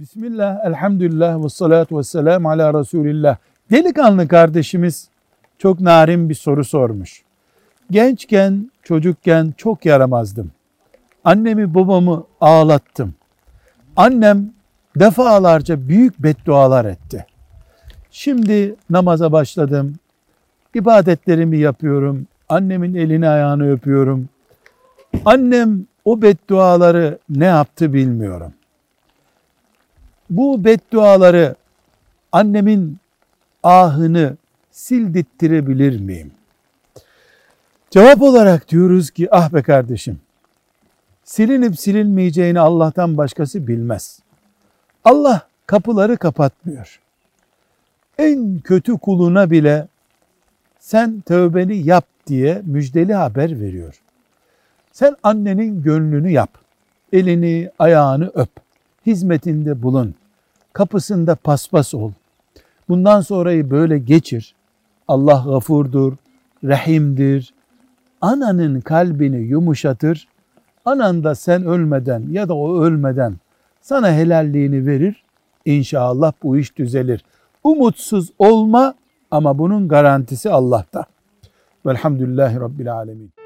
Bismillah, elhamdülillah ve salatu ve selamu ala Resulillah. Delikanlı kardeşimiz çok narin bir soru sormuş. Gençken, çocukken çok yaramazdım. Annemi babamı ağlattım. Annem defalarca büyük beddualar etti. Şimdi namaza başladım. İbadetlerimi yapıyorum. Annemin elini ayağını öpüyorum. Annem o bedduaları ne yaptı bilmiyorum. Bu bedduaları annemin ahını sildirttirebilir miyim? Cevap olarak diyoruz ki ah be kardeşim silinip silinmeyeceğini Allah'tan başkası bilmez. Allah kapıları kapatmıyor. En kötü kuluna bile sen tövbeni yap diye müjdeli haber veriyor. Sen annenin gönlünü yap. Elini, ayağını öp. Hizmetinde bulun. Kapısında paspas ol. Bundan sonrayı böyle geçir. Allah gafurdur, rahimdir. Ananın kalbini yumuşatır. Anan da sen ölmeden ya da o ölmeden sana helalliğini verir. İnşallah bu iş düzelir. Umutsuz olma ama bunun garantisi Allah'ta. Velhamdülillahi Rabbil Alemin.